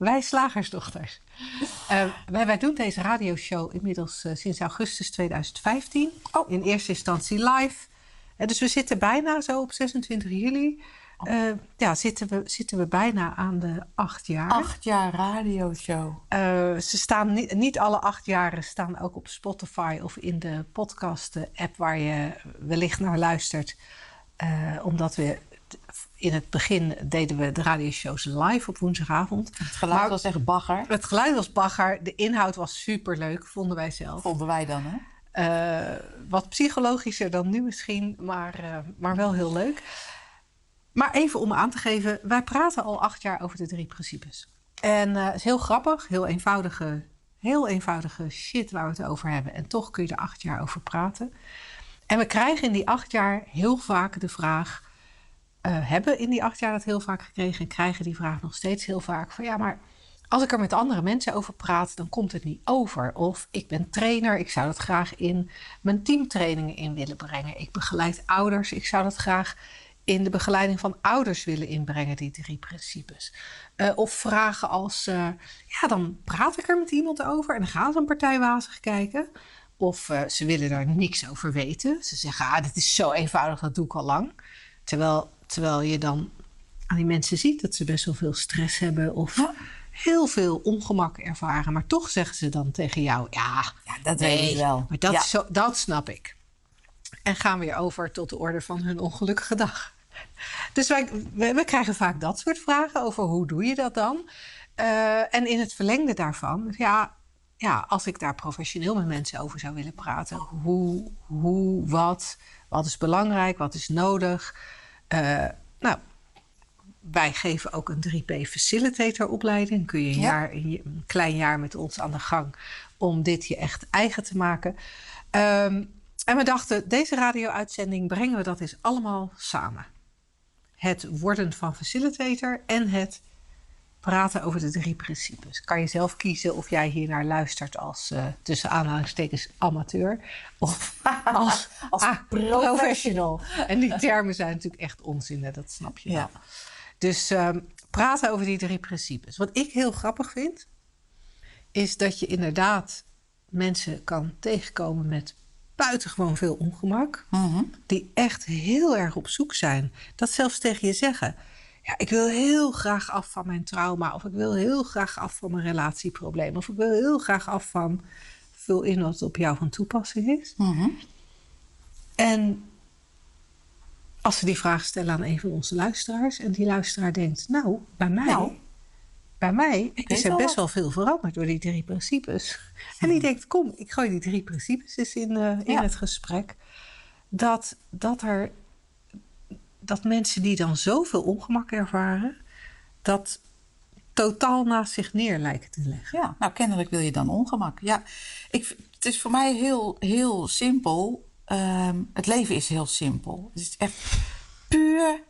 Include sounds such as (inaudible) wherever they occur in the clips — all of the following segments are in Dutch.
wij slagersdochters, uh, wij, wij doen deze radioshow inmiddels uh, sinds augustus 2015. Oh. In eerste instantie live. Uh, dus we zitten bijna zo op 26 juli. Uh, ja, zitten we, zitten we bijna aan de acht jaar. Acht jaar radioshow. Ze staan niet, niet alle acht jaren staan ook op Spotify of in de podcast-app waar je wellicht naar luistert. Omdat we in het begin deden we de radioshows live op woensdagavond. Het geluid maar, was echt bagger. Het geluid was bagger. De inhoud was superleuk, vonden wij zelf. Vonden wij dan, hè? Uh, wat psychologischer dan nu misschien, maar, uh, maar wel heel leuk. Maar even om aan te geven, wij praten al acht jaar over de drie principes. En uh, het is heel grappig, heel eenvoudige, heel eenvoudige shit waar we het over hebben. En toch kun je er acht jaar over praten. En we krijgen in die acht jaar heel vaak de vraag, uh, hebben in die acht jaar dat heel vaak gekregen en krijgen die vraag nog steeds heel vaak van ja, maar als ik er met andere mensen over praat, dan komt het niet over. Of ik ben trainer, ik zou dat graag in mijn teamtrainingen in willen brengen. Ik begeleid ouders, ik zou dat graag in de begeleiding van ouders willen inbrengen, die drie principes. Uh, of vragen als, uh, ja, dan praat ik er met iemand over en dan gaan ze een partij wazig kijken. Of ze willen daar niks over weten. Ze zeggen, ah, dit is zo eenvoudig, dat doe ik al lang. Terwijl, terwijl je dan aan die mensen ziet dat ze best wel veel stress hebben of ja. heel veel ongemak ervaren. Maar toch zeggen ze dan tegen jou, ja, ja dat nee, weet ik wel. Maar dat, ja. zo, dat snap ik. En gaan weer over tot de orde van hun ongelukkige dag. (laughs) Dus wij, we, krijgen vaak dat soort vragen over hoe doe je dat dan? Uh, en in het verlengde daarvan, ja, ja, als ik daar professioneel met mensen over zou willen praten, hoe, hoe wat, wat is belangrijk, wat is nodig? Uh, nou, wij geven ook een 3P Facilitator opleiding. Kun je een, ja. jaar, een klein jaar met ons aan de gang om dit je echt eigen te maken. Um, en we dachten, deze radio-uitzending brengen we dat eens allemaal samen. Het worden van facilitator en het praten over de drie principes. Kan je zelf kiezen of jij hier naar luistert als uh, tussen aanhalingstekens amateur of (laughs) als, (laughs) als ah, professional. En die termen zijn natuurlijk echt onzin, hè? dat snap je ja. wel. Dus um, praten over die drie principes. Wat ik heel grappig vind, is dat je inderdaad mensen kan tegenkomen met buitengewoon veel ongemak. Mhm. Die echt heel erg op zoek zijn. Dat zelfs tegen je zeggen. Ja, ik wil heel graag af van mijn trauma. Of ik wil heel graag af van mijn relatieprobleem. Of ik wil heel graag af van... Vul in wat op jou van toepassing is. Mm-hmm. En als ze die vraag stellen aan een van onze luisteraars... en die luisteraar denkt, nou, bij mij... Nou, bij mij is er best wel veel veranderd door die drie principes. En die denkt, kom, ik gooi die drie principes eens in, uh, in ja. het gesprek. Dat, dat, er, dat mensen die dan zoveel ongemak ervaren... dat totaal naast zich neer lijken te leggen. Ja, nou kennelijk wil je dan ongemak. Ja, ik, het is voor mij heel, heel simpel. Um, het leven is heel simpel. Het is echt puur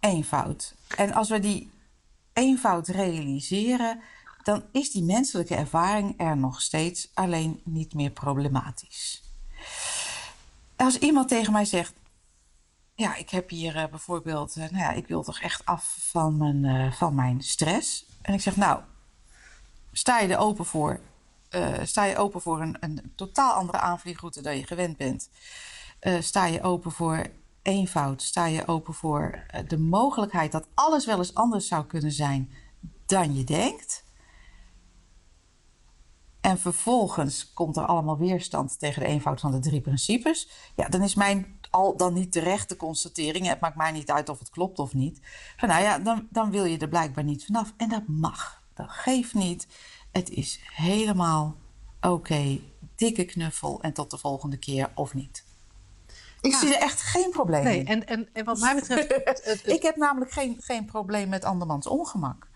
eenvoud. En als we die eenvoud realiseren, dan is die menselijke ervaring er nog steeds, alleen niet meer problematisch. Als iemand tegen mij zegt: Ja, ik heb hier uh, bijvoorbeeld, uh, nou ja, ik wil toch echt af van mijn, uh, van mijn stress. En ik zeg: Nou, sta je er open voor? sta je open voor een, een totaal andere aanvliegroute dan je gewend bent? sta je open voor eenvoud sta je open voor de mogelijkheid dat alles wel eens anders zou kunnen zijn dan je denkt. En vervolgens komt er allemaal weerstand tegen de eenvoud van de drie principes. Ja, dan is mijn al dan niet terechte constatering, het maakt mij niet uit of het klopt of niet. Van nou ja, dan, dan wil je er blijkbaar niet vanaf. En dat mag. Dat geeft niet. Het is helemaal oké. Okay. Dikke knuffel en tot de volgende keer of niet. Ik ja. zie er echt geen probleem nee, in. En, en, en wat mij betreft... (laughs) ik heb namelijk geen, geen probleem met andermans ongemak.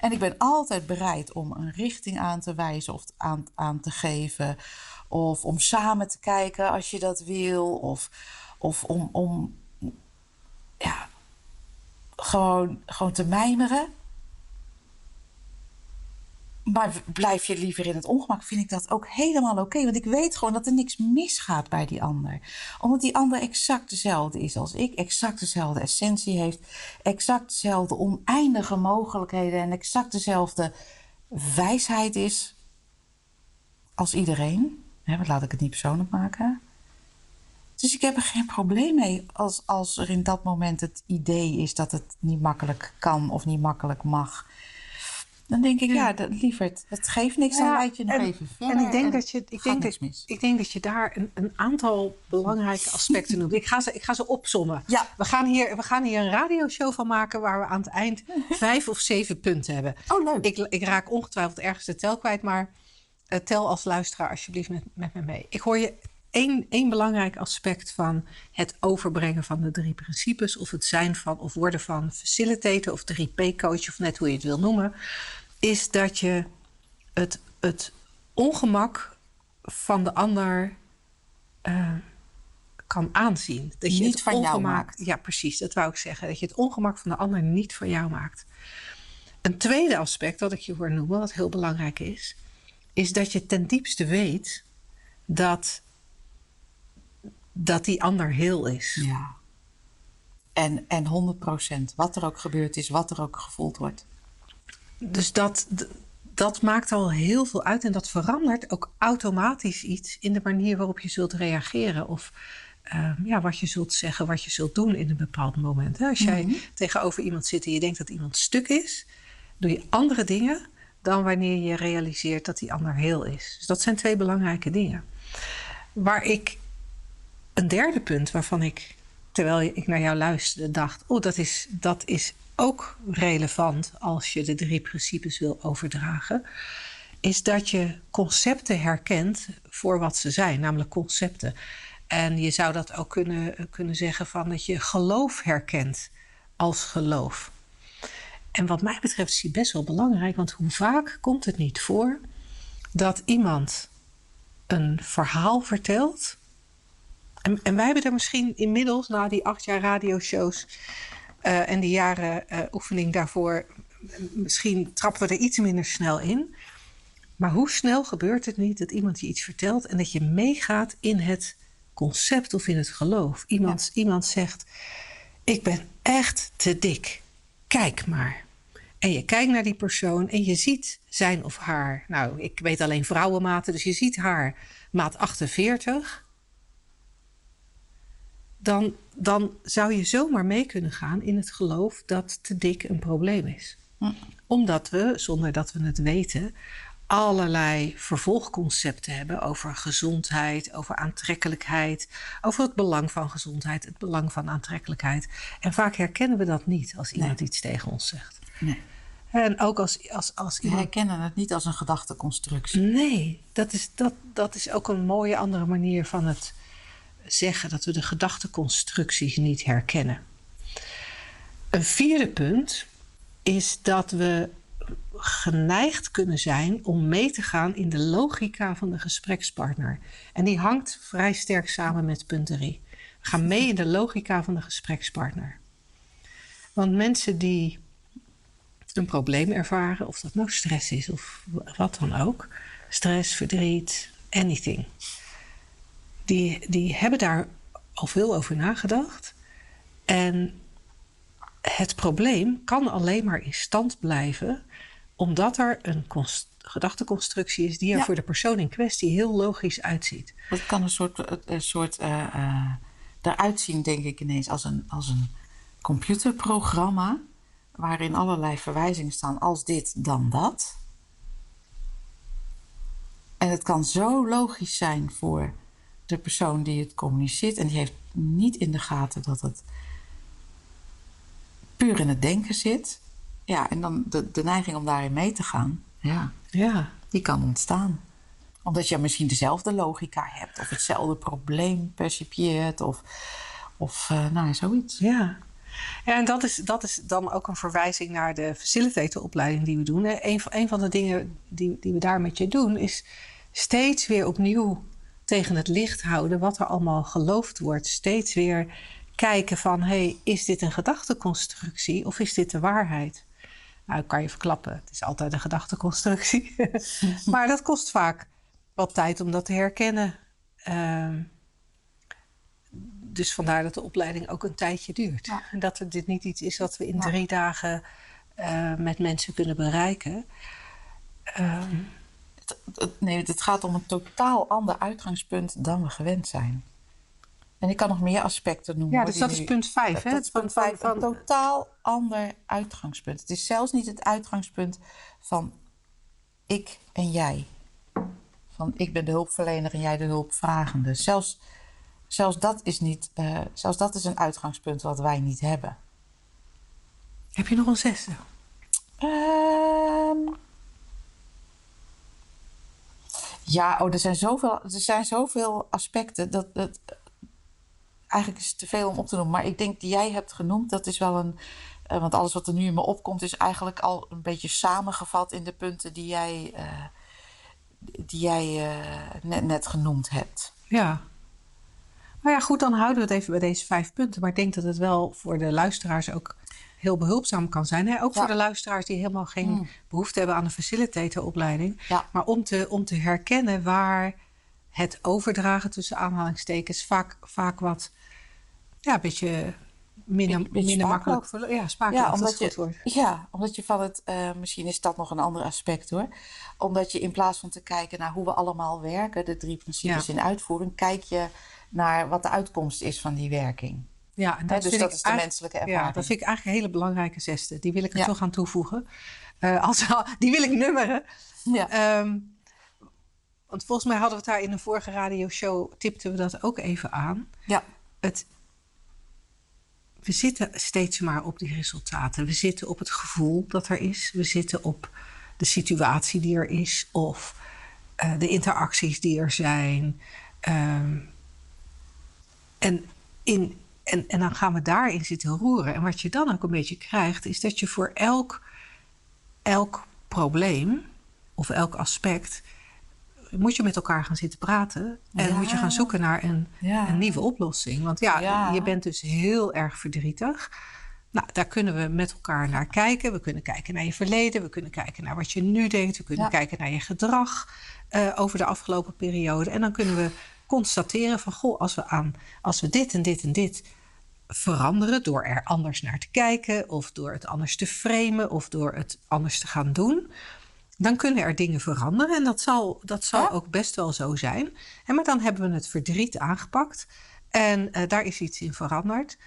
En ik ben altijd bereid om een richting aan te wijzen of aan, aan te geven. Of om samen te kijken als je dat wil. Of, of om, om ja, gewoon, gewoon te mijmeren. Maar blijf je liever in het ongemak, vind ik dat ook helemaal oké. want ik weet gewoon dat er niks misgaat bij die ander. Omdat die ander exact dezelfde is als ik, exact dezelfde essentie heeft, exact dezelfde oneindige mogelijkheden en exact dezelfde wijsheid is als iedereen. Hè, laat ik het niet persoonlijk maken. Dus ik heb er geen probleem mee als, als er in dat moment het idee is dat het niet makkelijk kan of niet makkelijk mag. Dan denk ik, ja, dat, lieverd, het geeft niks, dan leid je nog en, even verder. En ik denk, dat, je, ik, denk dat, ik denk dat je daar een, een aantal belangrijke aspecten noemt. Ik ga ze, ik ga ze opsommen. Ja. We, gaan hier, we gaan hier een radioshow van maken waar we aan het eind (laughs) vijf of zeven punten hebben. Oh, leuk. Ik, ik raak ongetwijfeld ergens de tel kwijt, maar eh, tel als luisteraar alsjeblieft met, met me mee. Ik hoor je één, één belangrijk aspect van het overbrengen van de drie principes, of het zijn van of worden van facilitator of 3P-coach, of net hoe je het wil noemen, is dat je het, het ongemak van de ander eh, kan aanzien. Dat je Niet het van jou ongemak, maakt. Ja, precies, dat wou ik zeggen. Dat je het ongemak van de ander niet van jou maakt. Een tweede aspect dat ik je hoor noemen, wat heel belangrijk is, is dat je ten diepste weet dat, dat die ander heel is. Ja. En, en 100% Wat er ook gebeurd is, wat er ook gevoeld wordt. Dus dat, dat maakt al heel veel uit en dat verandert ook automatisch iets in de manier waarop je zult reageren. Of ehm, ja, wat je zult zeggen, wat je zult doen in een bepaald moment. hè. Als jij tegenover iemand zit en je denkt dat iemand stuk is, doe je andere dingen dan wanneer je realiseert dat die ander heel is. Dus dat zijn twee belangrijke dingen. Waar ik een derde punt waarvan ik, terwijl ik naar jou luisterde, dacht: oh, dat is, dat is ook relevant als je de drie principes wil overdragen. Is dat je concepten herkent voor wat ze zijn, namelijk concepten. En je zou dat ook kunnen, kunnen zeggen van dat je geloof herkent als geloof. En wat mij betreft is die best wel belangrijk, want hoe vaak komt het niet voor dat iemand een verhaal vertelt. En, en wij hebben er misschien inmiddels, na die acht jaar radioshows eh, en die jaren eh, oefening daarvoor, misschien trappen we er iets minder snel in. Maar hoe snel gebeurt het niet dat iemand je iets vertelt en dat je meegaat in het concept of in het geloof? Iemand, iemand zegt: Ik ben echt te dik. Kijk maar. En je kijkt naar die persoon en je ziet zijn of haar. Nou, ik weet alleen vrouwenmaten, dus je ziet haar maat 48. Dan, dan zou je zomaar mee kunnen gaan in het geloof dat te dik een probleem is. Omdat we, zonder dat we het weten, allerlei vervolgconcepten hebben over gezondheid, over aantrekkelijkheid, over het belang van gezondheid, het belang van aantrekkelijkheid. En vaak herkennen we dat niet als iemand iets tegen ons zegt. Nee. En ook als, als, als We iemand herkennen het niet als een gedachteconstructie. Nee, dat is, dat, dat is ook een mooie andere manier van het zeggen dat we de gedachteconstructies niet herkennen. Een vierde punt is dat we geneigd kunnen zijn om mee te gaan in de logica van de gesprekspartner. En die hangt vrij sterk samen met punt 3. We gaan mee in de logica van de gesprekspartner. Want mensen die een probleem ervaren, of dat nou stress is of wat dan ook, stress, verdriet, anything, die, die hebben daar al veel over nagedacht. En het probleem kan alleen maar in stand blijven omdat er een const- gedachteconstructie is die er Ja. voor de persoon in kwestie heel logisch uitziet. Het kan een soort, een- soort eh, eh, eruit zien, denk ik ineens, als een, als een computerprogramma. Waarin allerlei verwijzingen staan als dit, dan dat. En het kan zo logisch zijn voor de persoon die het communiceert. En die heeft niet in de gaten dat het puur in het denken zit. Ja, en dan de, de neiging om daarin mee te gaan. Ja, Ja, die kan ontstaan. Omdat je misschien dezelfde logica hebt, of hetzelfde probleem percipieert, of, of eh, nou, zoiets. Ja, Ja, en dat is, dat is dan ook een verwijzing naar de facilitatoropleiding die we doen. Een, een van de dingen die, die we daar met je doen, is steeds weer opnieuw tegen het licht houden wat er allemaal geloofd wordt. Steeds weer kijken van, hey, is dit een gedachteconstructie of is dit de waarheid? Nou, kan je verklappen, het is altijd een gedachteconstructie. (laughs) maar dat kost vaak wat tijd om dat te herkennen. Ehm, dus vandaar dat de opleiding ook een tijdje duurt. En dat het dit niet iets is wat we in drie dagen uh, met mensen kunnen bereiken. Um, het, nee, het gaat om een totaal ander uitgangspunt dan we gewend zijn. En ik kan nog meer aspecten noemen. Ja, dus dat is punt 5. Dat is punt 5. Een totaal ander uitgangspunt. Het is zelfs niet het uitgangspunt van ik en jij. Van ik ben de hulpverlener en jij de hulpvragende. Zelfs, zelfs, dat, is niet, uh, zelfs dat is een uitgangspunt wat wij niet hebben. Heb je nog een zesde? Um, ja, oh, er, zijn zoveel, er zijn zoveel aspecten. Dat, dat, eigenlijk is het te veel om op te noemen. Maar ik denk die jij hebt genoemd, dat is wel een. Uh, want alles wat er nu in me opkomt, is eigenlijk al een beetje samengevat in de punten die jij, uh, die jij uh, net, net genoemd hebt. Ja. Nou ja, goed, dan houden we het even bij deze vijf punten. Maar ik denk dat het wel voor de luisteraars ook heel behulpzaam kan zijn. Hè? Ook voor de luisteraars die helemaal geen mm. behoefte hebben aan een facilitatoropleiding. Ja. Maar om te, om te herkennen waar het overdragen tussen aanhalingstekens vaak, vaak wat ja, een beetje minder, minder makkelijk ja, ja, omdat je, wordt. Ja, omdat je van het, uh, misschien is dat nog een ander aspect hoor. Omdat je in plaats van te kijken naar hoe we allemaal werken, de drie principes in uitvoering, kijk je naar wat de uitkomst is van die werking. Ja, en dat, dus dat is de menselijke ervaring. Ja, dat vind ik eigenlijk een hele belangrijke zesde. Die wil ik er toch aan toevoegen. Uh, als, (laughs) die wil ik nummeren. Ja. Um, want volgens mij hadden we het daar in een vorige radioshow, tipten we dat ook even aan. Ja. Het, we zitten steeds maar op die resultaten. We zitten op het gevoel dat er is. We zitten op de situatie die er is. Of uh, de interacties die er zijn. Um, en in, en, en dan gaan we daarin zitten roeren. En wat je dan ook een beetje krijgt, is dat je voor elk, elk probleem of elk aspect moet je met elkaar gaan zitten praten. En moet je gaan zoeken naar een, een nieuwe oplossing. Want ja, ja, je bent dus heel erg verdrietig. Nou, daar kunnen we met elkaar naar kijken. We kunnen kijken naar je verleden. We kunnen kijken naar wat je nu denkt. We kunnen kijken naar je gedrag uh, over de afgelopen periode. En dan kunnen we constateren van... goh, als we, aan, als we dit en dit en dit veranderen door er anders naar te kijken of door het anders te framen of door het anders te gaan doen, dan kunnen er dingen veranderen. En dat zal, dat zal ook best wel zo zijn. En maar dan hebben we het verdriet aangepakt en uh, daar is iets in veranderd.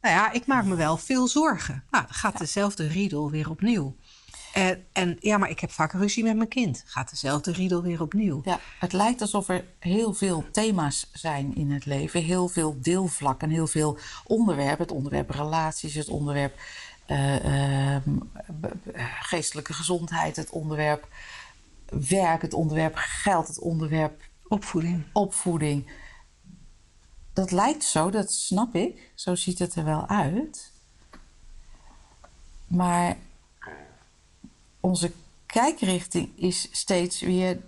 Nou ja, ik maak me wel veel zorgen. Nou, dan gaat dezelfde riedel weer opnieuw. En, en, ja, maar ik heb vaak ruzie met mijn kind. Gaat dezelfde riedel weer opnieuw. Ja, het lijkt alsof er heel veel thema's zijn in het leven. Heel veel deelvlakken, heel veel onderwerpen. Het onderwerp relaties, het onderwerp uh, uh, geestelijke gezondheid, het onderwerp werk, het onderwerp geld, het onderwerp opvoeding. opvoeding. Dat lijkt zo, dat snap ik. Zo ziet het er wel uit. Maar onze kijkrichting is steeds weer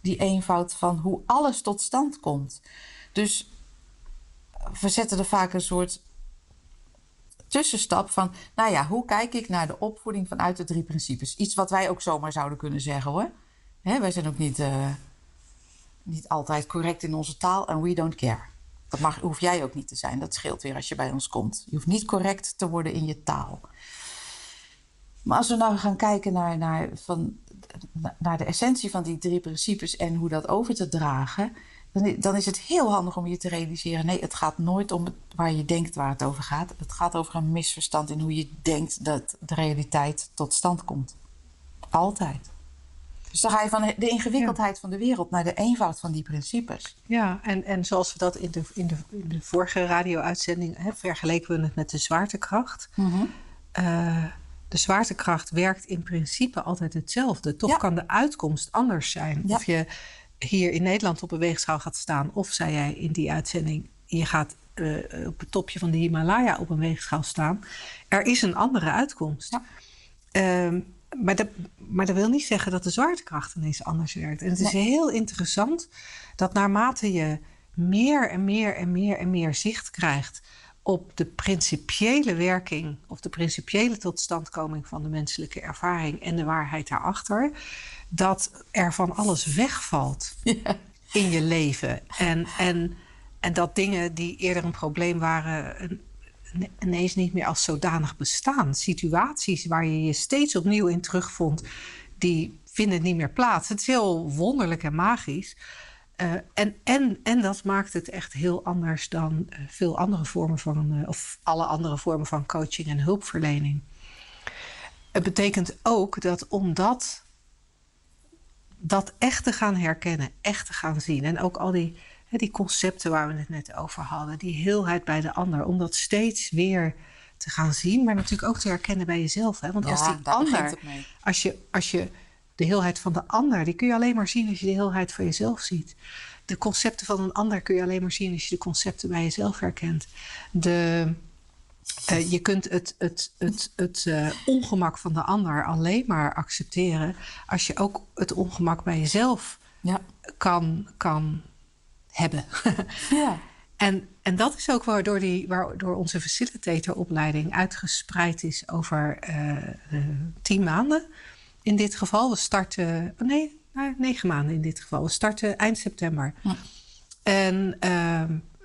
die eenvoud van hoe alles tot stand komt. Dus we zetten er vaak een soort tussenstap van, nou ja, hoe kijk ik naar de opvoeding vanuit de drie principes? Iets wat wij ook zomaar zouden kunnen zeggen hoor. Hè, wij zijn ook niet, uh, niet altijd correct in onze taal en we don't care. Dat mag, hoef jij ook niet te zijn. Dat scheelt weer als je bij ons komt. Je hoeft niet correct te worden in je taal. Maar als we nou gaan kijken naar, naar, van, naar de essentie van die drie principes en hoe dat over te dragen, dan, dan is het heel handig om je te realiseren: nee, het gaat nooit om waar je denkt waar het over gaat. Het gaat over een misverstand in hoe je denkt dat de realiteit tot stand komt. Altijd. Dus dan ga je van de ingewikkeldheid van de wereld naar de eenvoud van die principes. Ja, en, en zoals we dat in de, in de, in de vorige radio-uitzending vergeleken we het met de zwaartekracht. Mm de zwaartekracht werkt in principe altijd hetzelfde. Toch kan de uitkomst anders zijn. Of je hier in Nederland op een weegschaal gaat staan, of zei jij in die uitzending, je gaat eh, op het topje van de Himalaya op een weegschaal staan. Er is een andere uitkomst. Ehm, maar, dat, maar dat wil niet zeggen dat de zwaartekracht ineens anders werkt. En het is heel interessant dat naarmate je meer en meer en meer en meer zicht krijgt op de principiële werking of de principiële totstandkoming van de menselijke ervaring en de waarheid daarachter, dat er van alles wegvalt (laughs) in je leven. En, en, en dat dingen die eerder een probleem waren, ineens niet meer als zodanig bestaan. Situaties waar je je steeds opnieuw in terugvond, die vinden niet meer plaats. Het is heel wonderlijk en magisch. Uh, en, en, en dat maakt het echt heel anders dan uh, veel andere vormen van, uh, of alle andere vormen van coaching en hulpverlening. Het betekent ook dat omdat dat echt te gaan herkennen, echt te gaan zien. En ook al die, hè, die concepten waar we het net over hadden, die heelheid bij de ander, om dat steeds weer te gaan zien, maar natuurlijk ook te herkennen bij jezelf. Hè? Want ja, als die ander, als je, als je de heelheid van de ander, die kun je alleen maar zien als je de heelheid van jezelf ziet. De concepten van een ander kun je alleen maar zien als je de concepten bij jezelf herkent. De, uh, je kunt het, het, het, het uh, ongemak van de ander alleen maar accepteren als je ook het ongemak bij jezelf ja. kan, kan hebben. (laughs) ja. En, en dat is ook waardoor, die, waardoor onze facilitatoropleiding uitgespreid is over uh, tien maanden. In dit geval, we starten, nee, nou, negen maanden in dit geval. We starten eind september. Ja. En uh,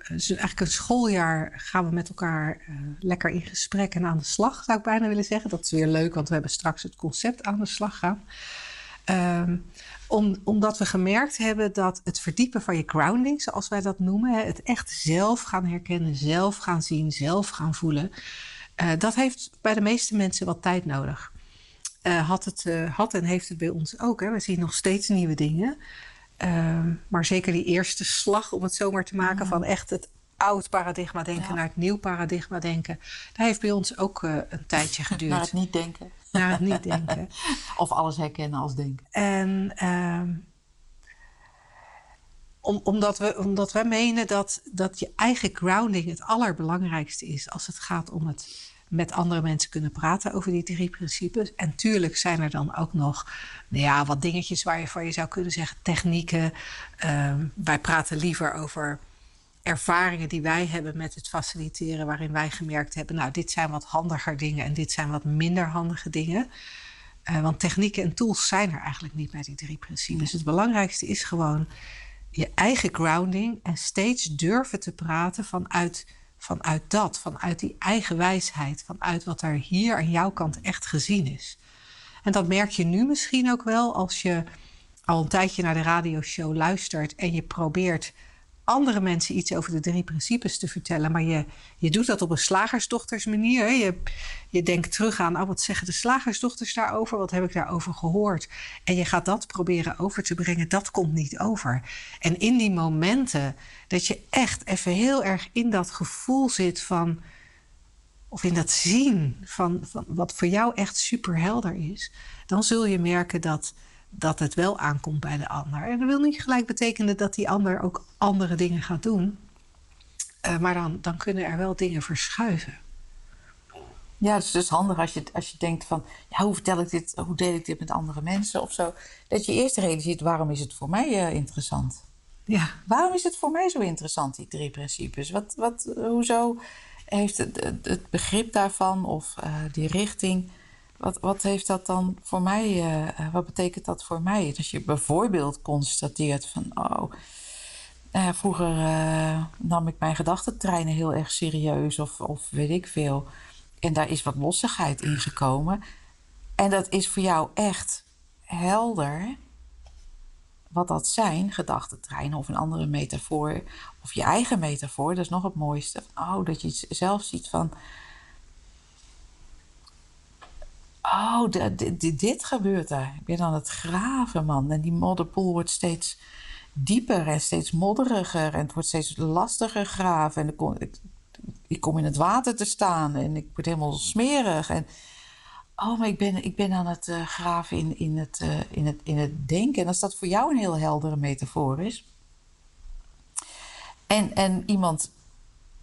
dus eigenlijk een schooljaar gaan we met elkaar uh, lekker in gesprek en aan de slag, zou ik bijna willen zeggen. Dat is weer leuk, want we hebben straks het concept aan de slag gaan. Um, om, omdat we gemerkt hebben dat het verdiepen van je grounding, zoals wij dat noemen, het echt zelf gaan herkennen, zelf gaan zien, zelf gaan voelen, uh, dat heeft bij de meeste mensen wat tijd nodig. Uh, had, het, had en heeft het bij ons ook. Hè. We zien nog steeds nieuwe dingen. Uh, maar zeker die eerste slag, om het zomaar te maken, van echt het oud paradigma denken ja. naar het nieuw paradigma denken. Dat heeft bij ons ook uh, een tijdje (laughs) geduurd. (laughs) Naar het niet denken. Naar het niet denken. of alles herkennen als denken. En uh, om, omdat, we, omdat wij menen dat, dat je eigen grounding het allerbelangrijkste is als het gaat om het met andere mensen kunnen praten over die drie principes. En tuurlijk zijn er dan ook nog nou ja, wat dingetjes waar je voor je zou kunnen zeggen, technieken. Uh, wij praten liever over ervaringen die wij hebben met het faciliteren, waarin wij gemerkt hebben, nou, dit zijn wat handiger dingen en dit zijn wat minder handige dingen. Uh, want technieken en tools zijn er eigenlijk niet bij die drie principes. Het belangrijkste is gewoon je eigen grounding en steeds durven te praten vanuit vanuit dat, vanuit die eigen wijsheid, vanuit wat er hier aan jouw kant echt gezien is. En dat merk je nu misschien ook wel als je al een tijdje naar de radioshow luistert en je probeert andere mensen iets over de drie principes te vertellen. Maar je, je doet dat op een slagersdochtersmanier. Je, je denkt terug aan, oh, wat zeggen de slagersdochters daarover? Wat heb ik daarover gehoord? En je gaat dat proberen over te brengen. Dat komt niet over. En in die momenten dat je echt even heel erg in dat gevoel zit van... of in dat zien van, van wat voor jou echt super helder is... dan zul je merken dat dat het wel aankomt bij de ander. En dat wil niet gelijk betekenen dat die ander ook andere dingen gaat doen. Uh, maar dan, dan kunnen er wel dingen verschuiven. Ja, het is dus handig als je, als je denkt van... Ja, hoe vertel ik dit, hoe deel ik dit met andere mensen of zo. Dat je eerst realiseert, waarom is het voor mij uh, interessant? Ja. Waarom is het voor mij zo interessant, die drie principes? Wat, wat, hoezo heeft het, het begrip daarvan of uh, die richting... Wat, wat heeft dat dan voor mij, uh, wat betekent dat voor mij? Als je bijvoorbeeld constateert van, oh, uh, vroeger nam ik mijn gedachtentreinen heel erg serieus of, of weet ik veel. En daar is wat lossigheid in gekomen. En dat is voor jou echt helder wat dat zijn, gedachtentreinen of een andere metafoor, of je eigen metafoor, dat is nog het mooiste. Oh, dat je zelf ziet van, oh, dit gebeurt er. Ik ben aan het graven, man. En die modderpoel wordt steeds dieper en steeds modderiger. En het wordt steeds lastiger graven. En ik kom, ik, kom in het water te staan en ik word helemaal smerig. En oh, maar ik ben, ik ben aan het uh, graven in, in, het, uh, in, het, in het denken. En als dat voor jou een heel heldere metafoor is. En, en iemand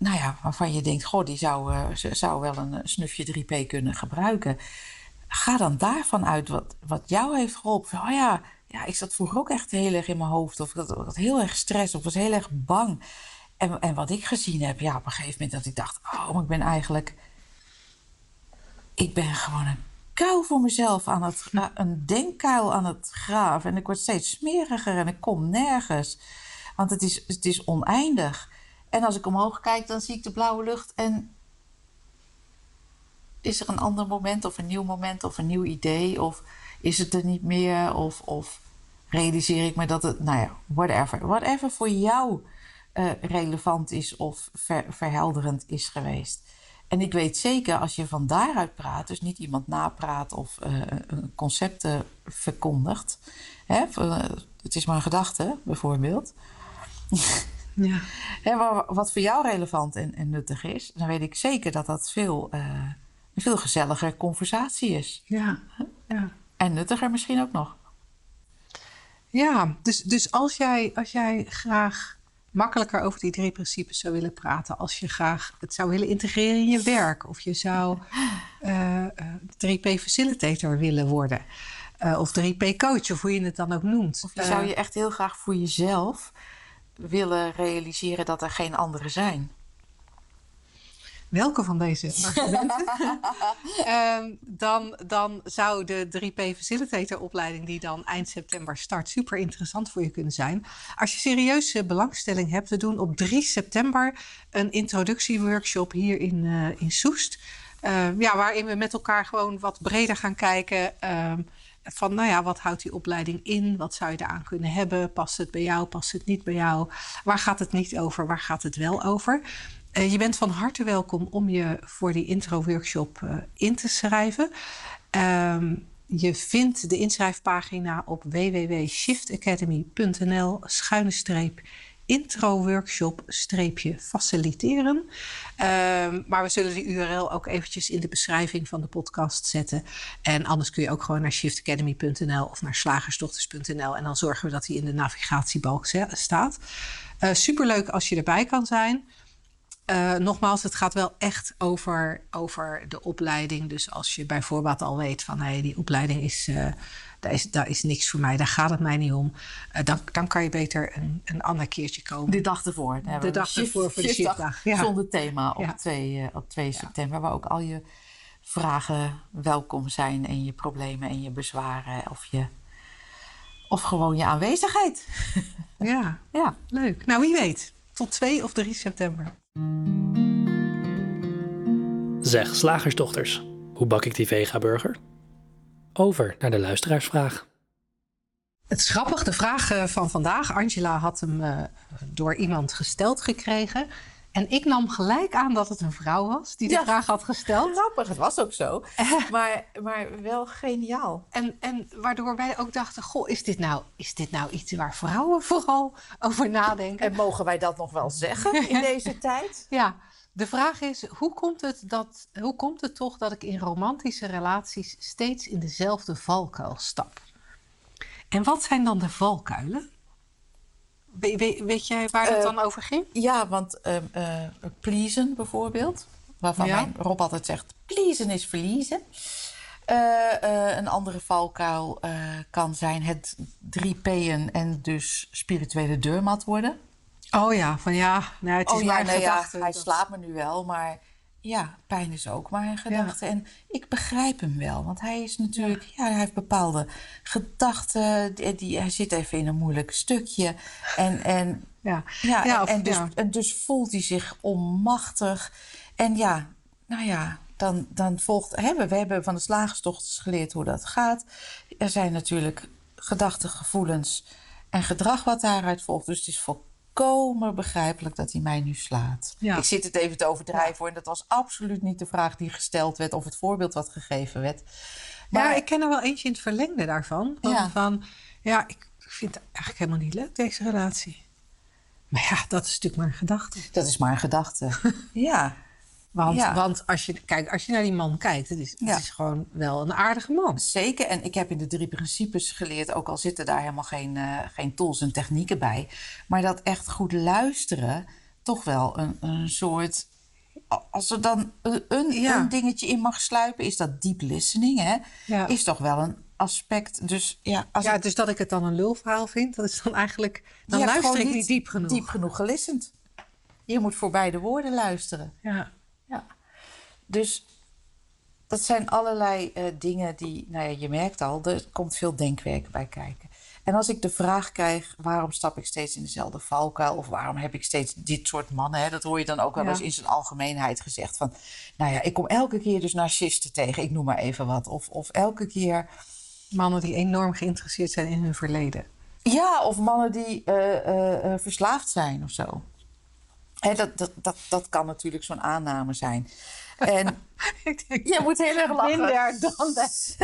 nou ja, waarvan je denkt, goh, die zou, uh, zou wel een snufje 3P kunnen gebruiken. Ga dan daarvan uit wat, wat jou heeft geholpen. Oh ja, ja, ik zat vroeger ook echt heel erg in mijn hoofd. Of ik had, heel erg stress of was heel erg bang. En, en wat ik gezien heb, ja, op een gegeven moment dat ik dacht, oh, ik ben eigenlijk, ik ben gewoon een kuil voor mezelf aan het, een denkkuil aan het graven. En ik word steeds smeriger en ik kom nergens. Want het is, het is oneindig. En als ik omhoog kijk, dan zie ik de blauwe lucht en is er een ander moment of een nieuw moment of een nieuw idee of is het er niet meer of, of realiseer ik me dat het, nou ja, whatever. Whatever voor jou uh, relevant is of ver, verhelderend is geweest. En ik weet zeker als je van daaruit praat, dus niet iemand napraat of uh, concepten verkondigt. Hè, het is maar een gedachte, bijvoorbeeld. Ja. (laughs) Hè, wat voor jou relevant en, en, nuttig is, dan weet ik zeker dat dat veel, uh, een veel gezelliger conversatie is. Ja. ja. En nuttiger misschien ook nog. Ja, dus, dus als, jij, als jij graag makkelijker over die drie principes zou willen praten. Als je graag het zou willen integreren in je werk. Of je zou (laughs) uh, 3P facilitator willen worden. Uh, of 3P coach, of hoe je het dan ook noemt. Of je zou je echt heel graag voor jezelf willen realiseren dat er geen anderen zijn welke van deze (laughs) argumenten, um, dan, dan zou de 3P Facilitator opleiding die dan eind september start super interessant voor je kunnen zijn. Als je serieuze belangstelling hebt, we doen op 3 september een introductieworkshop hier in, uh, in Soest. Uh, ja, waarin we met elkaar gewoon wat breder gaan kijken. Uh, van, nou ja, wat houdt die opleiding in? Wat zou je eraan kunnen hebben? Past het bij jou? Past het niet bij jou? Waar gaat het niet over? Waar gaat het wel over? Uh, je bent van harte welkom om je voor die intro-workshop uh, in te schrijven. Um, je vindt de inschrijfpagina op www.shiftacademy.nl schuine streep intro-workshop streepje faciliteren. Um, maar we zullen die URL ook eventjes in de beschrijving van de podcast zetten. En anders kun je ook gewoon naar shiftacademy.nl of naar slagersdochters.nl en dan zorgen we dat die in de navigatiebalk staat. Uh, superleuk als je erbij kan zijn. Uh, nogmaals, het gaat wel echt over, over de opleiding. Dus als je bijvoorbeeld al weet van hey, die opleiding is, uh, daar is, daar is niks voor mij, daar gaat het mij niet om. Uh, dan, dan kan je beter een, een ander keertje komen. De dag ervoor. De dag ervoor voor de shiftdag. Ja. Zonder thema op, ja. 2, op 2 september, waar ook al je vragen welkom zijn en je problemen en je bezwaren of je of gewoon je aanwezigheid. (laughs) Ja, ja. leuk. Nou, wie weet. Tot 2 of 3 september. Zeg, slagersdochters, hoe bak ik die vega-burger? Over naar de luisteraarsvraag. Het is grappig, de vraag eh, van vandaag. Angela had hem uh, door iemand gesteld gekregen. En ik nam gelijk aan dat het een vrouw was die de ja, vraag had gesteld. Grappig, het was ook zo. maar, maar wel geniaal. En, en waardoor wij ook dachten: Goh, is dit, nou, is dit nou iets waar vrouwen (laughs) vooral over nadenken? En mogen wij dat nog wel zeggen in (laughs) deze tijd? Ja, de vraag is: hoe komt, het dat, hoe komt het toch dat ik in romantische relaties steeds in dezelfde valkuil stap? En wat zijn dan de valkuilen? We, weet jij waar het uh, dan over ging? Ja, want uh, pleasen bijvoorbeeld. Waarvan ja. mijn Rob altijd zegt, pleasen is verliezen. een andere valkuil kan zijn het 3P'en en dus spirituele deurmat worden. Oh ja, van ja, nou, het is oh, ja, gedachte. Ja, hij slaapt me nu wel, maar ja, pijn is ook maar een gedachte. Ja. En ik begrijp hem wel, want hij is natuurlijk, ja, ja hij heeft bepaalde gedachten. Die, die, hij zit even in een moeilijk stukje. En, en, ja. Ja, ja, of, en, dus, en dus voelt hij zich onmachtig. En ja, nou ja, dan, dan volgt. Hebben, we hebben van de slagerstochters geleerd hoe dat gaat. Er zijn natuurlijk gedachten, gevoelens en gedrag wat daaruit volgt. Dus het is volkomen volkomen begrijpelijk dat hij mij nu slaat. Ja. Ik zit het even te overdrijven hoor. En dat was absoluut niet de vraag die gesteld werd of het voorbeeld wat gegeven werd. Maar ja, ik ken er wel eentje in het verlengde daarvan. Van, ja, van, ja ik vind het eigenlijk helemaal niet leuk, deze relatie. Maar ja, dat is natuurlijk maar een gedachte. Dat is maar een gedachte. (laughs) ja. Want, ja. want als, je, kijk, als je naar die man kijkt, het is, het is gewoon wel een aardige man. Zeker. En ik heb in de drie principes geleerd, ook al zitten daar helemaal geen, uh, geen tools en technieken bij. Maar dat echt goed luisteren toch wel een, een soort. Als er dan een, een, Ja. een dingetje in mag sluipen, is dat deep listening, hè? Is toch wel een aspect. Dus ja, als Ja, ik- dus dat ik het dan een lulverhaal vind, dat is dan eigenlijk... Dan luister ik niet diep genoeg. Diep genoeg gelistend. Je moet voorbij de woorden luisteren. Ja. Dus dat zijn allerlei eh, dingen die, nou ja, je merkt al, er komt veel denkwerk bij kijken. En als ik de vraag krijg, waarom stap ik steeds in dezelfde valkuil? Of waarom heb ik steeds dit soort mannen? Hè? Dat hoor je dan ook wel Ja. eens in zijn algemeenheid gezegd. Van, nou ja, ik kom elke keer dus narcisten tegen, ik noem maar even wat. Of, of elke keer, Mannen die enorm geïnteresseerd zijn in hun verleden. ja, of mannen die eh, eh, verslaafd zijn of zo. Hè, dat, dat, dat, dat kan natuurlijk zo'n aanname zijn. En (laughs) ik denk, Je moet heel erg lachen. Minder dan dat.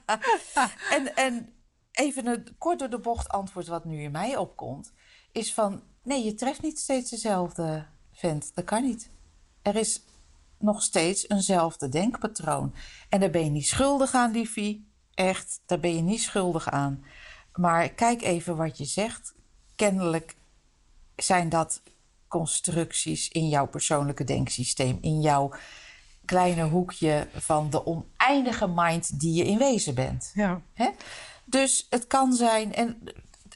(laughs) en, en even een kort door de bocht antwoord wat nu in mij opkomt, is van nee, je treft niet steeds dezelfde vent. Dat kan niet. Er is nog steeds eenzelfde denkpatroon. En daar ben je niet schuldig aan, liefie. Echt, daar ben je niet schuldig aan. Maar kijk even wat je zegt. Kennelijk zijn dat constructies in jouw persoonlijke denksysteem, in jouw kleine hoekje van de oneindige mind die je in wezen bent. Ja. Hè? Dus het kan zijn, en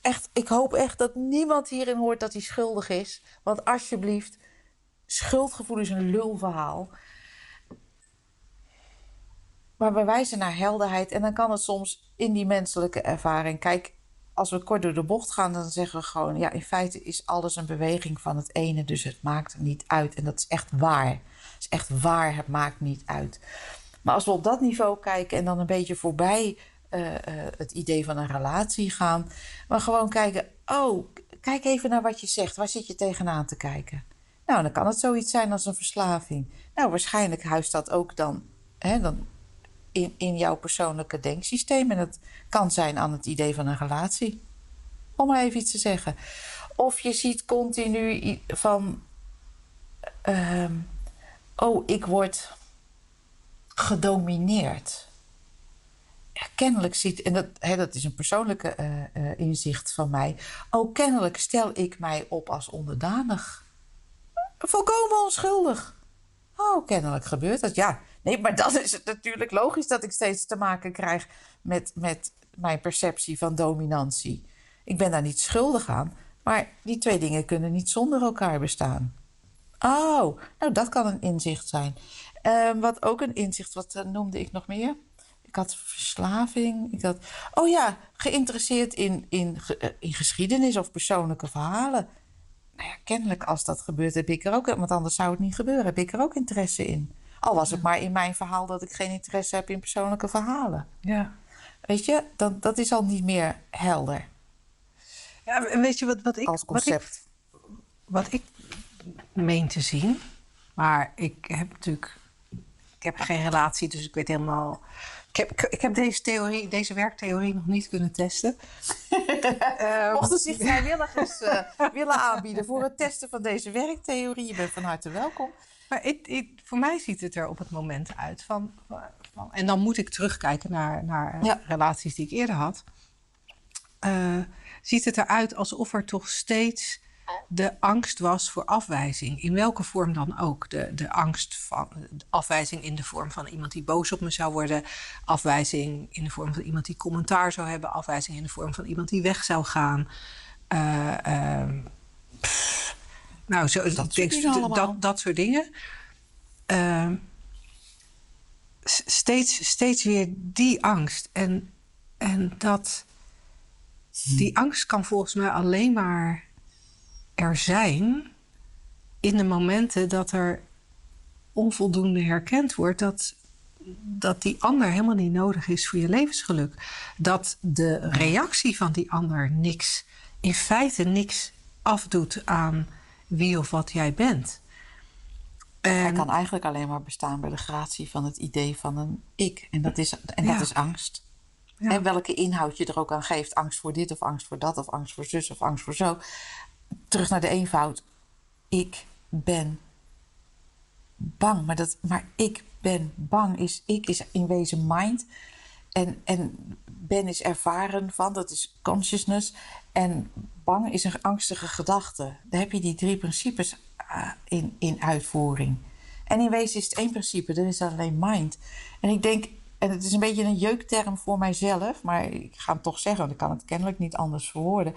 echt, ik hoop echt dat niemand hierin hoort dat hij schuldig is. Want alsjeblieft, schuldgevoel is een lulverhaal. Maar we wijzen naar helderheid en dan kan het soms in die menselijke ervaring. Kijk, als we kort door de bocht gaan, dan zeggen we gewoon: ja, in feite is alles een beweging van het ene, dus het maakt niet uit. En dat is echt waar. Het is echt waar, het maakt niet uit. Maar als we op dat niveau kijken en dan een beetje voorbij eh, eh, het idee van een relatie gaan, maar gewoon kijken: oh, kijk even naar wat je zegt. Waar zit je tegenaan te kijken? Nou, dan kan het zoiets zijn als een verslaving. Nou, waarschijnlijk huist dat ook dan, hè, dan in, jouw persoonlijke denksysteem. En dat kan zijn aan het idee van een relatie. Om maar even iets te zeggen. Of je ziet continu van... ehm, oh, ik word gedomineerd. Kennelijk ziet, en dat, hè, dat is een persoonlijke eh, eh, inzicht van mij. Oh, kennelijk stel ik mij op als onderdanig. Volkomen onschuldig. Oh, kennelijk gebeurt dat. Ja, nee, maar dan is het natuurlijk logisch dat ik steeds te maken krijg met, met mijn perceptie van dominantie. Ik ben daar niet schuldig aan, maar die twee dingen kunnen niet zonder elkaar bestaan. Oh, nou dat kan een inzicht zijn. Ehm, wat ook een inzicht, wat eh, noemde ik nog meer? Ik had verslaving. Ik had, oh ja, geïnteresseerd in, in, eh, in geschiedenis of persoonlijke verhalen. Nou ja, kennelijk als dat gebeurt, heb ik er ook, want anders zou het niet gebeuren, heb ik er ook interesse in. Al was het maar in mijn verhaal dat ik geen interesse heb in persoonlijke verhalen. Ja. Weet je, dat, dat is al niet meer helder ja. En weet je wat, wat ik... als wat ik concept. wat ik meen te zien. Maar ik heb natuurlijk. Ik heb geen relatie, dus ik weet helemaal. Ik heb, ik heb deze theorie, deze werktheorie nog niet kunnen testen. (laughs) Ehm, Mochten zich vrijwilligers eh, (laughs) willen aanbieden voor het testen van deze werktheorie, je bent van harte welkom. Maar het- voor mij ziet het er op het moment uit van. van en dan moet ik terugkijken naar, naar eh, Ja. relaties die ik eerder had. Eh, ziet het eruit alsof er toch steeds de angst was voor afwijzing. In welke vorm dan ook. De, de angst van de afwijzing in de vorm van iemand die boos op me zou worden. Afwijzing in de vorm van iemand die commentaar zou hebben. Afwijzing in de vorm van iemand die weg zou gaan. Pff, nou, zo, soort ik denk, allemaal. dat, dat soort dingen. Ehm, steeds, steeds weer die angst. En, en dat, die angst kan volgens mij alleen maar er zijn in de momenten dat er onvoldoende herkend wordt dat, dat die ander helemaal niet nodig is voor je levensgeluk. Dat de reactie van die ander niks, in feite niks afdoet aan wie of wat jij bent. Hij En, kan eigenlijk alleen maar bestaan bij de gratie van het idee van een ik. En dat is, en dat is angst. Ja. En welke inhoud je er ook aan geeft. Angst voor dit of angst voor dat of angst voor zus of angst voor zo. Terug naar de eenvoud. Ik ben bang. Maar, dat, maar ik ben bang is ik is in wezen mind. En, en ben is ervaren van, dat is consciousness. En bang is een angstige gedachte. Daar heb je die drie principes uh, in, in uitvoering. En in wezen is het één principe, dat is alleen mind. En ik denk, en het is een beetje een jeukterm voor mijzelf, maar ik ga hem toch zeggen, want ik kan het kennelijk niet anders verwoorden.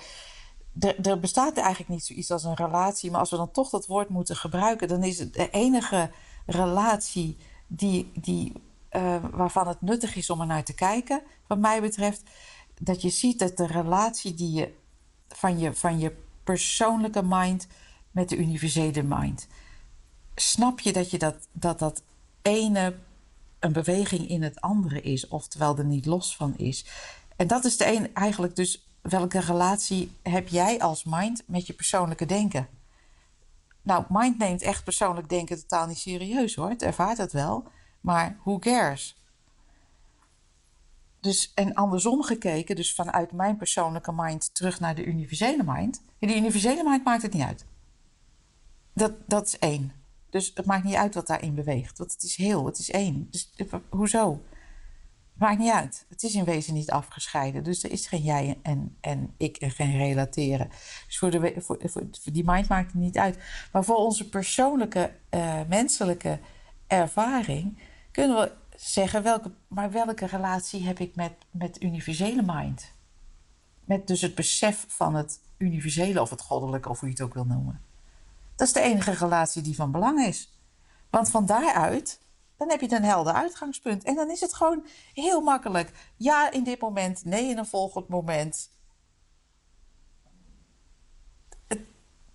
Er, er bestaat eigenlijk niet zoiets als een relatie, maar als we dan toch dat woord moeten gebruiken, dan is het de enige relatie die, die, uh, waarvan het nuttig is om er naar te kijken, wat mij betreft, dat je ziet dat de relatie die je van je, van je persoonlijke mind met de universele mind. Snap je dat je dat, dat, dat ene een beweging in het andere is, oftewel er niet los van is. En dat is de een eigenlijk dus welke relatie heb jij als mind met je persoonlijke denken? Nou, mind neemt echt persoonlijk denken totaal niet serieus hoor. Het ervaart het wel, maar who cares? Dus, en andersom gekeken, dus vanuit mijn persoonlijke mind terug naar de universele mind. In die universele mind maakt het niet uit. Dat, dat is één. Dus het maakt niet uit wat daarin beweegt. Want het is heel, het is één. Dus hoezo? Het maakt niet uit. Het is in wezen niet afgescheiden. Dus er is geen jij en, en ik en geen relateren. Dus voor, de, voor, voor, die mind maakt het niet uit. Maar voor onze persoonlijke, uh, menselijke ervaring kunnen we zeggen, welke, maar welke relatie heb ik met, met universele mind? Met dus het besef van het universele of het goddelijke, of hoe je het ook wil noemen. Dat is de enige relatie die van belang is. Want van daaruit, dan heb je een helder uitgangspunt. En dan is het gewoon heel makkelijk. Ja in dit moment, nee in een volgend moment.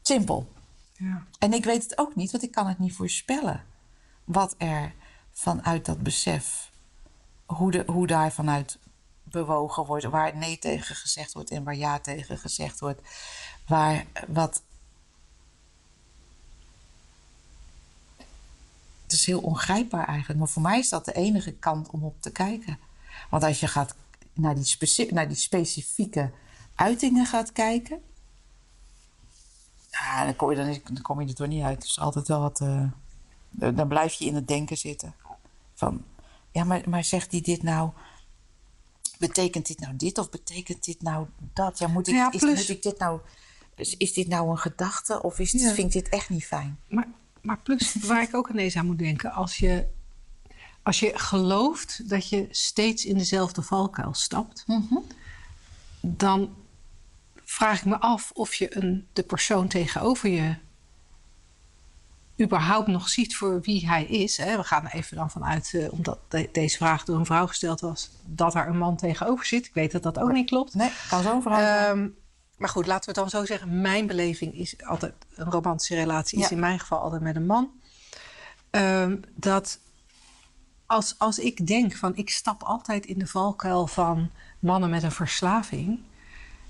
simpel. Ja. En ik weet het ook niet, want ik kan het niet voorspellen. Wat er vanuit dat besef, hoe, de, hoe daar vanuit bewogen wordt, waar nee tegen gezegd wordt en waar ja tegen gezegd wordt, waar wat. Het is heel ongrijpbaar eigenlijk, maar voor mij is dat de enige kant om op te kijken. Want als je gaat naar die, naar die specifieke uitingen gaat kijken, dan, kom je, dan, kom je er toch niet uit. Is altijd wel wat. Uh, dan blijf je in het denken zitten. Van, ja, maar, maar zegt hij dit nou... Betekent dit nou dit of betekent dit nou dat? Ja, moet ik, ja, is, moet ik dit nou... Is, is dit nou een gedachte of is, vind ik dit echt niet fijn? Maar, maar plus, waar ik ook ineens aan moet denken... als je, als je gelooft dat je steeds in dezelfde valkuil stapt... Mhm. dan vraag ik me af of je een, de persoon tegenover je überhaupt nog ziet voor wie hij is. Hè. We gaan er even dan vanuit, uh, omdat deze vraag door een vrouw gesteld was, dat er een man tegenover zit. Ik weet dat dat ook niet klopt. Nee, kan zo'n vrouw um, Maar goed, laten we het dan zo zeggen. Mijn beleving is altijd, een romantische relatie is in mijn geval altijd met een man. Um, dat als, als ik denk van, ik stap altijd in de valkuil van mannen met een verslaving...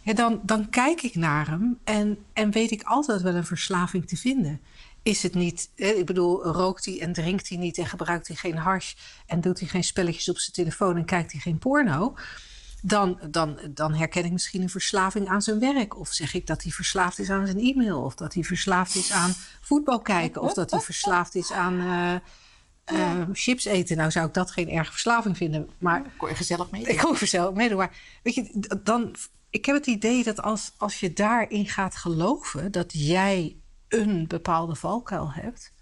Ja, dan, dan kijk ik naar hem en, en weet ik altijd wel een verslaving te vinden is het niet, ik bedoel, rookt hij en drinkt hij niet en gebruikt hij geen hash en doet hij geen spelletjes op zijn telefoon en kijkt hij geen porno, dan, dan, dan herken ik misschien een verslaving aan zijn werk. Of zeg ik dat hij verslaafd is aan zijn e-mail, of dat hij verslaafd is aan voetbal kijken, of dat hij verslaafd is aan uh, uh, chips eten. Nou zou ik dat geen erge verslaving vinden, maar. Kon je gezellig mee? Ik kon gezellig meedoen, maar weet je, dan. Ik heb het idee dat als, als je daarin gaat geloven dat jij een bepaalde valkuil hebt,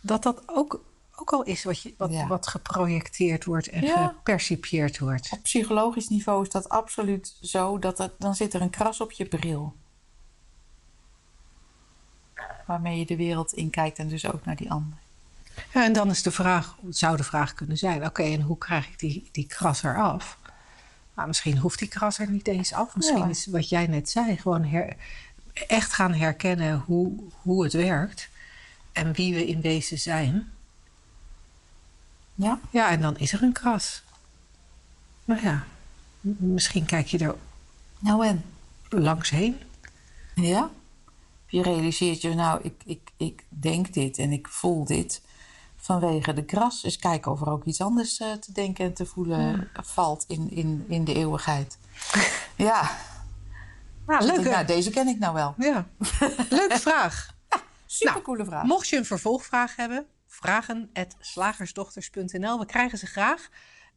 dat dat ook, ook al is wat, je, wat, wat geprojecteerd wordt en ja. gepercipieerd wordt. Op psychologisch niveau is dat absoluut zo. Dat er, dan zit er een kras op je bril. Waarmee je de wereld inkijkt en dus ook naar die ander. Ja, en dan is de vraag, zou de vraag kunnen zijn: oké, en hoe krijg ik die, die kras eraf? Nou, misschien hoeft die kras er niet eens af. Misschien is wat jij net zei, gewoon her, echt gaan herkennen hoe, hoe het werkt en wie we in wezen zijn. Ja. Ja, en dan is er een kras. Nou ja, misschien kijk je er nou en? langs heen. Ja. Je realiseert je, nou, ik, ik, ik denk dit en ik voel dit vanwege de kras. Dus kijken of er ook iets anders uh, te denken en te voelen valt in, in, in de eeuwigheid. ja. Nou, leuk. nou, deze ken ik nou wel. Ja. (laughs) Leuke vraag. Supercoole nou, vraag. Mocht je een vervolgvraag hebben, vragen slagersdochters.nl. We krijgen ze graag.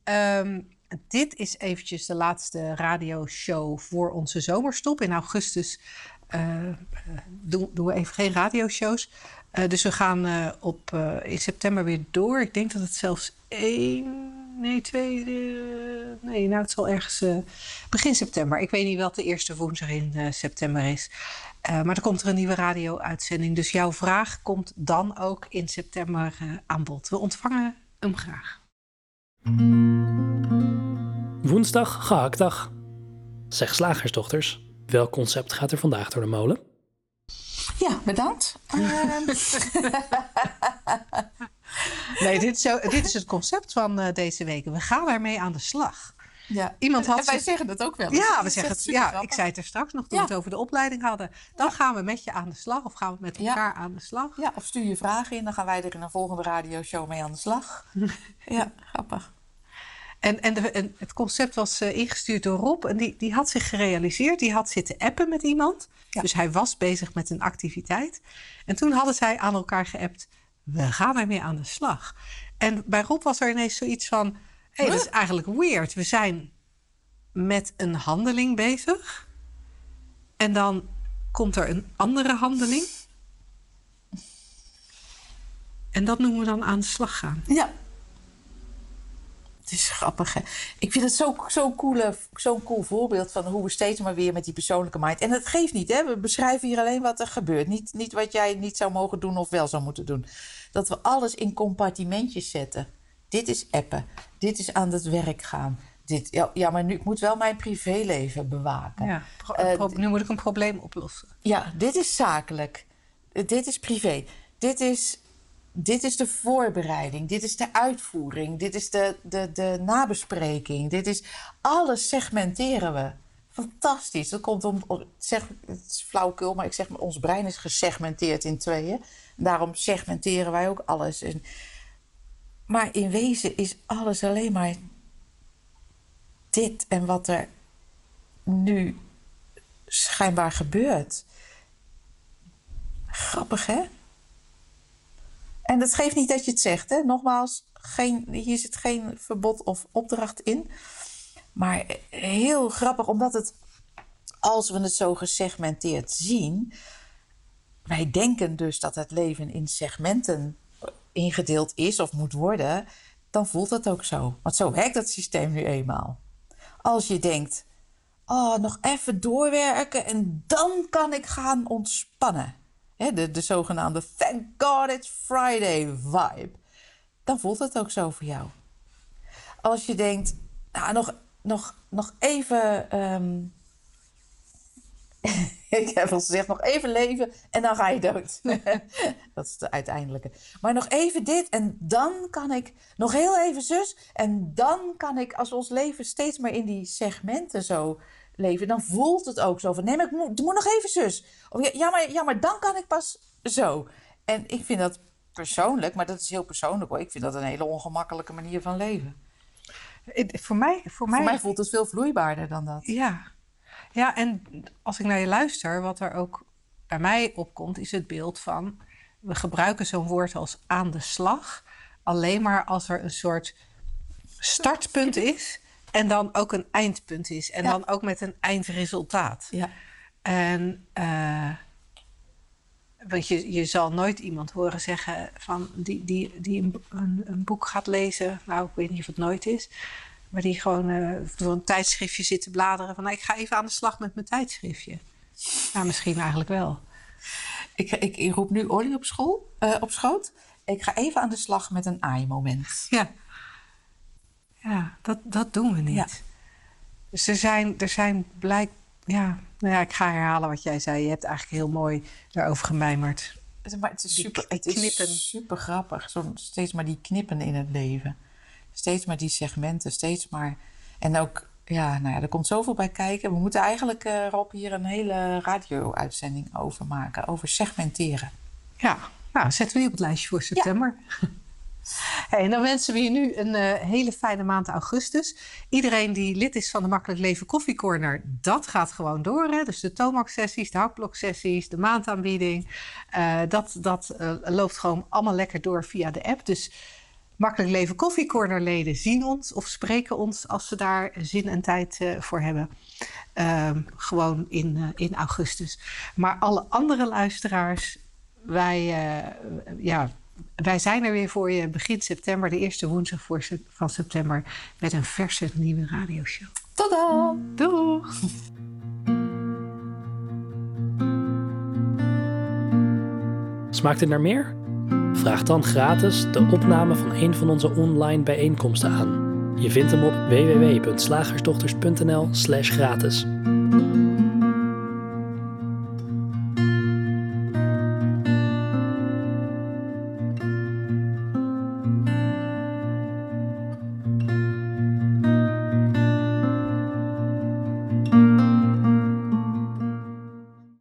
Um, dit is eventjes de laatste radioshow voor onze zomerstop. In augustus uh, doen, doen, we even geen radioshows. Uh, dus we gaan uh, op, in september weer door. Ik denk dat het zelfs één, nee, twee, nee, nou het zal ergens begin september. Ik weet niet wat de eerste woensdag in september is. maar er komt er een nieuwe radio-uitzending. Dus jouw vraag komt dan ook in september aan bod. We ontvangen hem graag. Woensdag, gehaktdag. Zeg slagersdochters, welk concept gaat er vandaag door de molen? Ja, bedankt. (laughs) (laughs) Nee, dit is, zo, dit is, het concept van uh, deze week. We gaan ermee aan de slag. Ja. Iemand had en wij zeggen dat ook wel. Ja, we zeggen het, ja ik zei het er straks nog toen we het over de opleiding hadden. Dan gaan we met je aan de slag of gaan we met elkaar aan de slag. Ja, of stuur je vragen in, dan gaan wij er in een volgende radioshow mee aan de slag. (laughs) ja, grappig. En, en, de, en, het concept was uh, ingestuurd door Rob. En die, die had zich gerealiseerd. Die had zitten appen met iemand. Dus hij was bezig met een activiteit. En toen hadden zij aan elkaar geappt. We gaan ermee aan de slag. En bij Rob was er ineens zoiets van... Hé, hey, dat is eigenlijk weird. We zijn met een handeling bezig. En dan komt er een andere handeling. En dat noemen we dan aan de slag gaan. Ja, het is grappig. Hè? Ik vind het zo'n zo cool, zo cool voorbeeld van hoe we steeds maar weer met die persoonlijke mind. En het geeft niet, hè? we beschrijven hier alleen wat er gebeurt. Niet, niet wat jij niet zou mogen doen of wel zou moeten doen. Dat we alles in compartimentjes zetten. Dit is appen. Dit is aan het werk gaan. Dit, ja, ja, maar nu, ik moet wel mijn privéleven bewaken. Ja, uh, nu moet ik een probleem oplossen. Ja, dit is zakelijk. dit is privé. Dit is dit is de voorbereiding, dit is de uitvoering, dit is de, de, de nabespreking, dit is alles segmenteren we. Fantastisch. Dat komt om, zeg, het is flauwkul, maar ik zeg maar, ons brein is gesegmenteerd in tweeën. Daarom segmenteren wij ook alles. Maar in wezen is alles alleen maar dit en wat er nu schijnbaar gebeurt. Grappig, hè? En dat geeft niet dat je het zegt. Hè? Nogmaals, geen, hier zit geen verbod of opdracht in. Maar heel grappig, omdat het, als we het zo gesegmenteerd zien. Wij denken dus dat het leven in segmenten ingedeeld is of moet worden. Dan voelt het ook zo. Want zo werkt dat systeem nu eenmaal. Als je denkt, oh, nog even doorwerken en dan kan ik gaan ontspannen de, de zogenaamde Thank God It's Friday vibe, dan voelt het ook zo voor jou. Als je denkt, nou, nog, nog, nog even. Ehm, (laughs) ik heb al gezegd, nog even leven en dan ga je dood. (laughs) dat is de uiteindelijke. Maar nog even dit en dan kan ik, nog heel even zus. En dan kan ik, als ons leven steeds maar in die segmenten zo leven, dan voelt het ook zo van nee, maar ik moet, moet nog even zus. Of ja, maar, ja, maar dan kan ik pas zo. En ik vind dat persoonlijk, maar dat is heel persoonlijk hoor. Ik vind dat een hele ongemakkelijke manier van leven. Voor mij, voor mij, voor mij voelt het veel vloeibaarder dan dat. Ja. ja, en als ik naar je luister, wat er ook bij mij opkomt, is het beeld van we gebruiken zo'n woord als aan de slag alleen maar als er een soort startpunt is en dan ook een eindpunt is. En dan ook met een eindresultaat. Ja. En uh, want je, je zal nooit iemand horen zeggen van die, die, die een, een, boek gaat lezen. Nou, ik weet niet of het nooit is. Maar die gewoon uh, door een tijdschriftje zit te bladeren. Van nou, ik ga even aan de slag met mijn tijdschriftje. Nou, misschien eigenlijk wel. Ik, ik, ik roep nu olie op, school, uh, op schoot. Ik ga even aan de slag met een AI-moment. Ja. Ja, dat, dat doen we niet. Dus er zijn, er zijn blijk, ja, nou ja, ik ga herhalen wat jij zei. Je hebt eigenlijk heel mooi daarover gemijmerd. Maar het is super, het is super grappig. Zo, steeds maar die knippen in het leven. Steeds maar die segmenten, steeds maar. En ook, ja, nou ja, er komt zoveel bij kijken. We moeten eigenlijk, uh, Rob, hier een hele radio-uitzending over maken. Over segmenteren. Ja, nou, zetten we die op het lijstje voor september. Ja. (laughs) Hey, en dan wensen we je nu een uh, hele fijne maand augustus. Iedereen die lid is van de Makkelijk Leven Coffee Corner, dat gaat gewoon door. Hè? Dus de Tomax-sessies, de hakblok-sessies, de maandaanbieding. Uh, dat dat uh, loopt gewoon allemaal lekker door via de app. Dus Makkelijk Leven Koffiecornerleden zien ons of spreken ons als ze daar zin en tijd voor hebben. Ehm, gewoon in, in augustus. Maar alle andere luisteraars, wij, ja, wij zijn er weer voor je begin september, de eerste woensdag voor, van september, met een verse nieuwe radioshow. Tot dan! Doeg! Smaakt het naar meer? Vraag dan gratis de opname van een van onze online bijeenkomsten aan. Je vindt hem op www.slagersdochters.nl/gratis.